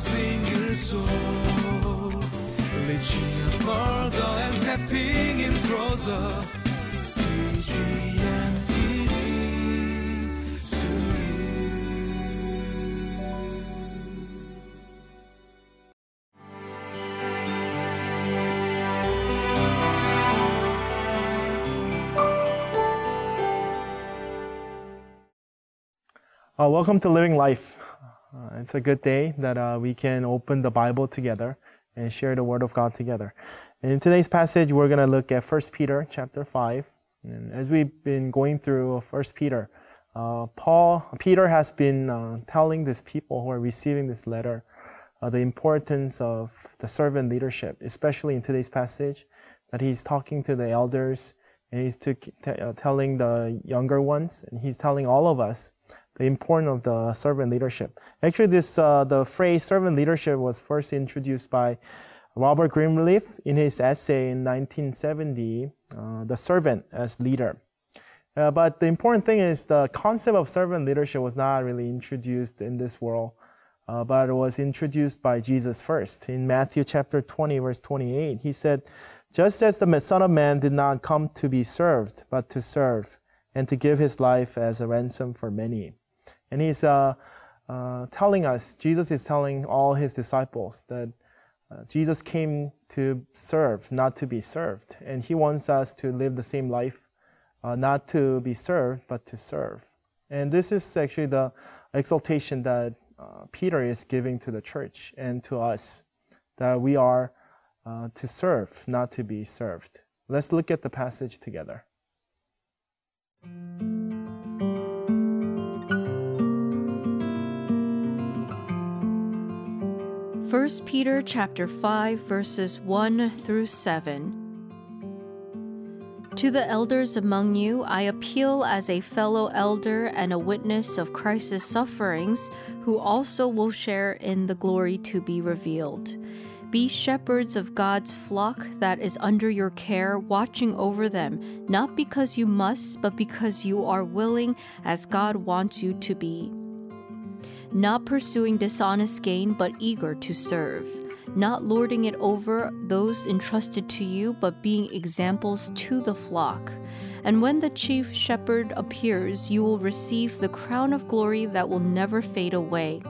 single soul. And stepping in closer. Uh, welcome to Living Life. Uh, it's a good day that uh, we can open the Bible together and share the Word of God together. In today's passage, we're going to look at 1 Peter chapter 5. And as we've been going through 1 Peter, uh, Paul, Peter has been uh, telling these people who are receiving this letter uh, the importance of the servant leadership, especially in today's passage, that he's talking to the elders and he's to, uh, telling the younger ones, and he's telling all of us the importance of the servant leadership. Actually, this uh, the phrase servant leadership was first introduced by Robert Greenleaf in his essay in 1970, uh, "The Servant as Leader." Uh, but the important thing is the concept of servant leadership was not really introduced in this world, uh, but it was introduced by Jesus first. In Matthew chapter 20, verse 28, he said, "Just as the Son of Man did not come to be served, but to serve, and to give his life as a ransom for many." And he's uh, uh, telling us, Jesus is telling all his disciples that uh, Jesus came to serve, not to be served. And he wants us to live the same life, uh, not to be served, but to serve. And this is actually the exaltation that uh, Peter is giving to the church and to us, that we are uh, to serve, not to be served. Let's look at the passage together. 1 Peter chapter 5 verses 1 through 7. To the elders among you, I appeal as a fellow elder and a witness of Christ's sufferings, who also will share in the glory to be revealed. Be shepherds of God's flock that is under your care, watching over them, not because you must, but because you are willing, as God wants you to be not pursuing dishonest gain, but eager to serve, not lording it over those entrusted to you, but being examples to the flock. And when the chief shepherd appears, you will receive the crown of glory that will never fade away.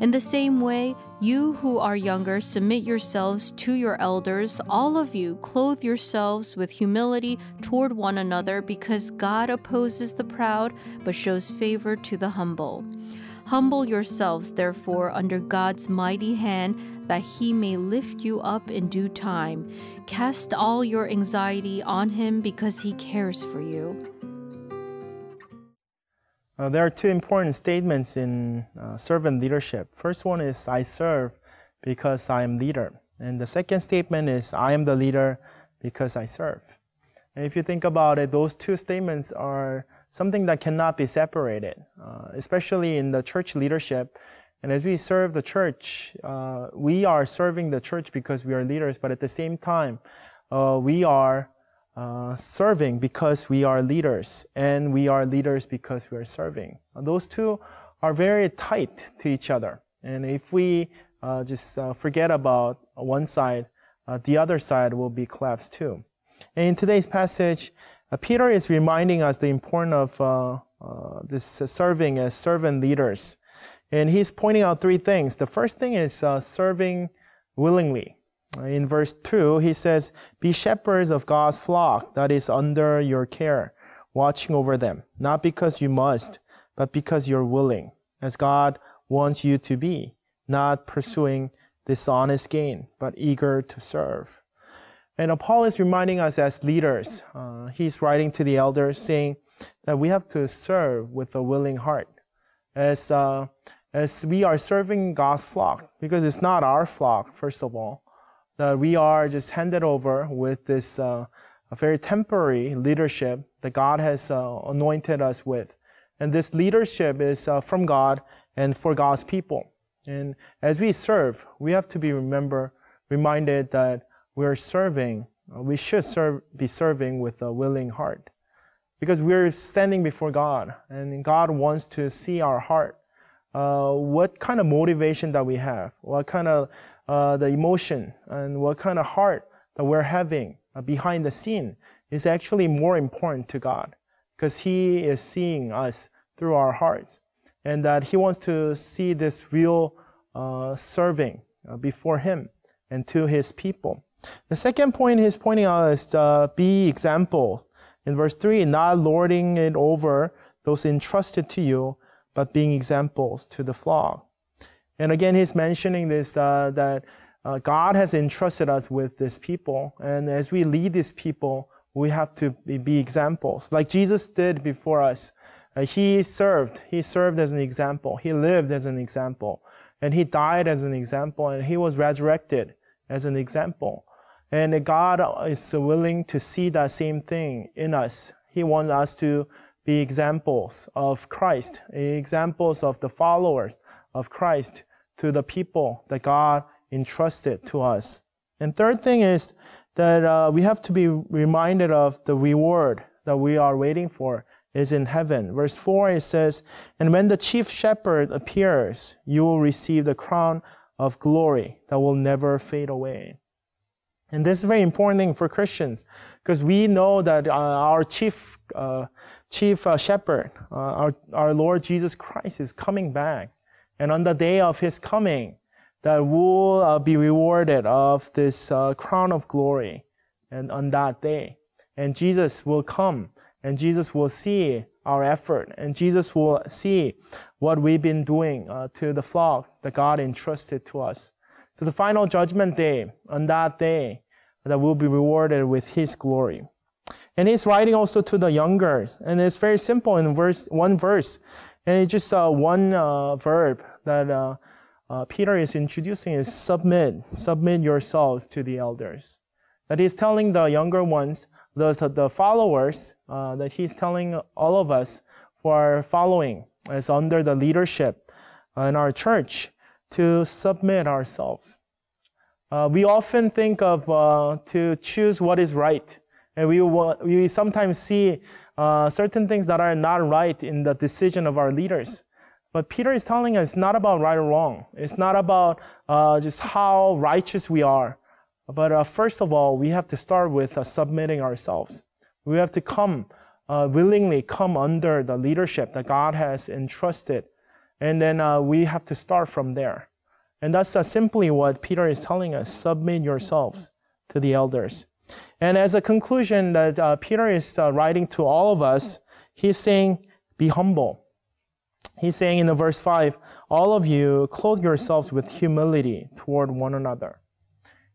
In the same way, you who are younger, submit yourselves to your elders. All of you, clothe yourselves with humility toward one another, because God opposes the proud, but shows favor to the humble. Humble yourselves, therefore, under God's mighty hand, that he may lift you up in due time. Cast all your anxiety on him because he cares for you. Uh, there are two important statements in uh, servant leadership. First one is I serve because I am leader. And the second statement is I am the leader because I serve. And if you think about it, those two statements are something that cannot be separated, uh, especially in the church leadership. And as we serve the church, uh, we are serving the church because we are leaders, but at the same time, uh, we are uh, serving because we are leaders, and we are leaders because we are serving. those two are very tight to each other. And if we uh, just uh, forget about one side, the other side will be collapsed too. And in today's passage, uh, Peter is reminding us the importance of uh, uh, this serving as servant leaders. And he's pointing out three things. The first thing is serving willingly. In verse 2, he says, Be shepherds of God's flock that is under your care, watching over them, not because you must, but because you're willing, as God wants you to be, not pursuing dishonest gain, but eager to serve. And Paul is reminding us as leaders, uh, he's writing to the elders saying that we have to serve with a willing heart. As, uh, as we are serving God's flock, because it's not our flock, first of all, that we are just handed over with this uh, very temporary leadership that God has uh, anointed us with. And this leadership is uh, from God and for God's people. And as we serve, we have to be remember, reminded that we're serving, uh, we should serve, be serving with a willing heart. Because we're standing before God, and God wants to see our heart. uh, what kind of motivation that we have, what kind of uh, the emotion, and what kind of heart that we're having uh, behind the scene is actually more important to God because He is seeing us through our hearts, and that He wants to see this real uh, serving uh, before Him and to His people. The second point He's pointing out is uh, be example. In verse 3, not lording it over those entrusted to you, but being examples to the flock. And again, he's mentioning this uh, that uh, God has entrusted us with this people, and as we lead these people, we have to be, be examples, like Jesus did before us. Uh, he served. He served as an example. He lived as an example, and he died as an example, and he was resurrected as an example. And God is willing to see that same thing in us. He wants us to be examples of Christ, examples of the followers of Christ to the people that God entrusted to us. And third thing is that uh, we have to be reminded of the reward that we are waiting for is in heaven. Verse 4 it says, And when the chief shepherd appears, you will receive the crown of glory that will never fade away. And this is very important thing for Christians because we know that uh, our chief uh, chief uh, shepherd, uh, our, our Lord Jesus Christ, is coming back. And on the day of his coming, that we'll uh, be rewarded of this uh, crown of glory and on that day. And Jesus will come and Jesus will see our effort and Jesus will see what we've been doing to the flock that God entrusted to us. So the final judgment day, on that day, that we'll be rewarded with his glory. And he's writing also to the younger, and it's very simple in verse one verse, and it's just uh, one uh, verb that uh, uh, Peter is introducing is submit, submit yourselves to the elders. That he's telling the younger ones, the the followers, uh, that he's telling all of us who are following as under the leadership in our church to submit ourselves. Uh, we often think of to choose what is right and we, we sometimes see uh, certain things that are not right in the decision of our leaders. But Peter is telling us it's not about right or wrong. It's not about uh, just how righteous we are. But uh, first of all, we have to start with uh, submitting ourselves. We have to come, uh, willingly come under the leadership that God has entrusted. And then uh, we have to start from there. And that's simply what Peter is telling us. Submit yourselves to the elders. And as a conclusion that uh, Peter is uh, writing to all of us, he's saying, be humble. He's saying in the verse 5, all of you clothe yourselves with humility toward one another.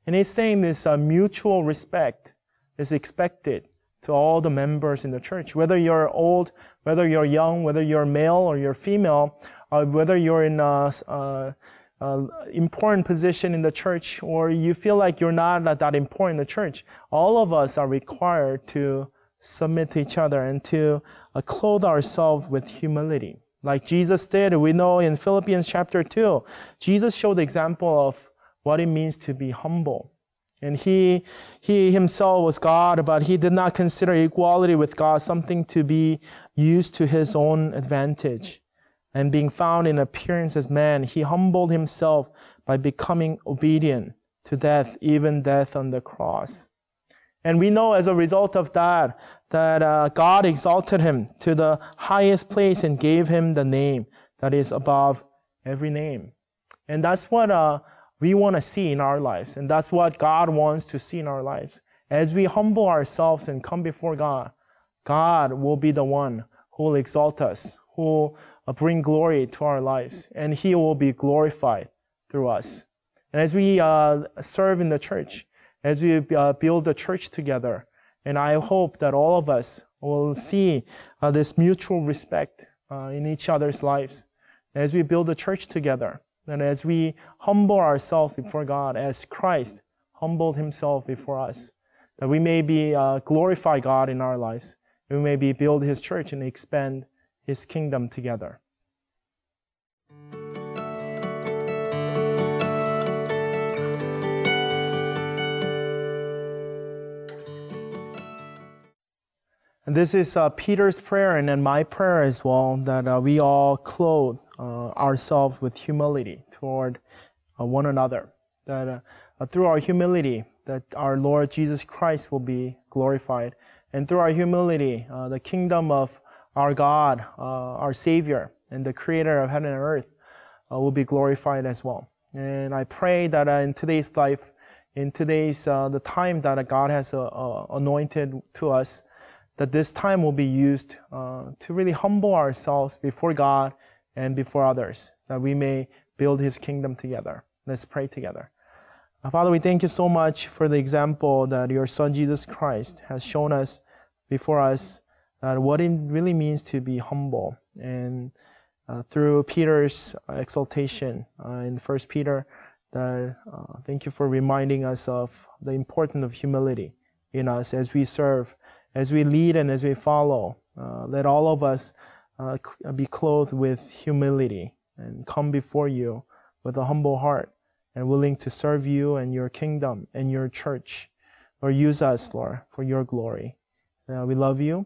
And he's saying this uh, mutual respect is expected to all the members in the church, whether you're old, whether you're young, whether you're male or you're female, uh, whether you're in a, uh, uh, important position in the church or you feel like you're not that important in the church, all of us are required to submit to each other and to uh, clothe ourselves with humility. Like Jesus did, we know in Philippians chapter 2, Jesus showed the example of what it means to be humble. And he, he himself was God, but he did not consider equality with God something to be used to his own advantage and being found in appearance as man, he humbled himself by becoming obedient to death, even death on the cross. And we know as a result of that, that uh, God exalted him to the highest place and gave him the name that is above every name. And that's what uh, we want to see in our lives. And that's what God wants to see in our lives. As we humble ourselves and come before God, God will be the one who will exalt us, who will uh, bring glory to our lives, and He will be glorified through us. And as we uh, serve in the church, as we uh, build the church together, and I hope that all of us will see uh, this mutual respect uh, in each other's lives. As we build the church together, and as we humble ourselves before God, as Christ humbled Himself before us, that we may be uh, glorify God in our lives, we may be build His church and expand his kingdom together. And this is uh, Peter's prayer and then my prayer as well that uh, we all clothe uh, ourselves with humility toward uh, one another. That uh, through our humility, that our Lord Jesus Christ will be glorified, and through our humility, uh, the kingdom of our God, uh, our Savior, and the Creator of heaven and earth uh, will be glorified as well. And I pray that in today's life, in today's the time that God has anointed to us, that this time will be used to really humble ourselves before God and before others, that we may build His kingdom together. Let's pray together. Uh, Father, we thank you so much for the example that your Son Jesus Christ has shown us before us uh, what it really means to be humble. And uh, through Peter's exaltation uh, in First Peter, that uh, thank you for reminding us of the importance of humility in us as we serve, as we lead, and as we follow. Uh, let all of us be clothed with humility and come before you with a humble heart and willing to serve you and your kingdom and your church. Lord, use us, Lord, for your glory. Uh, we love you.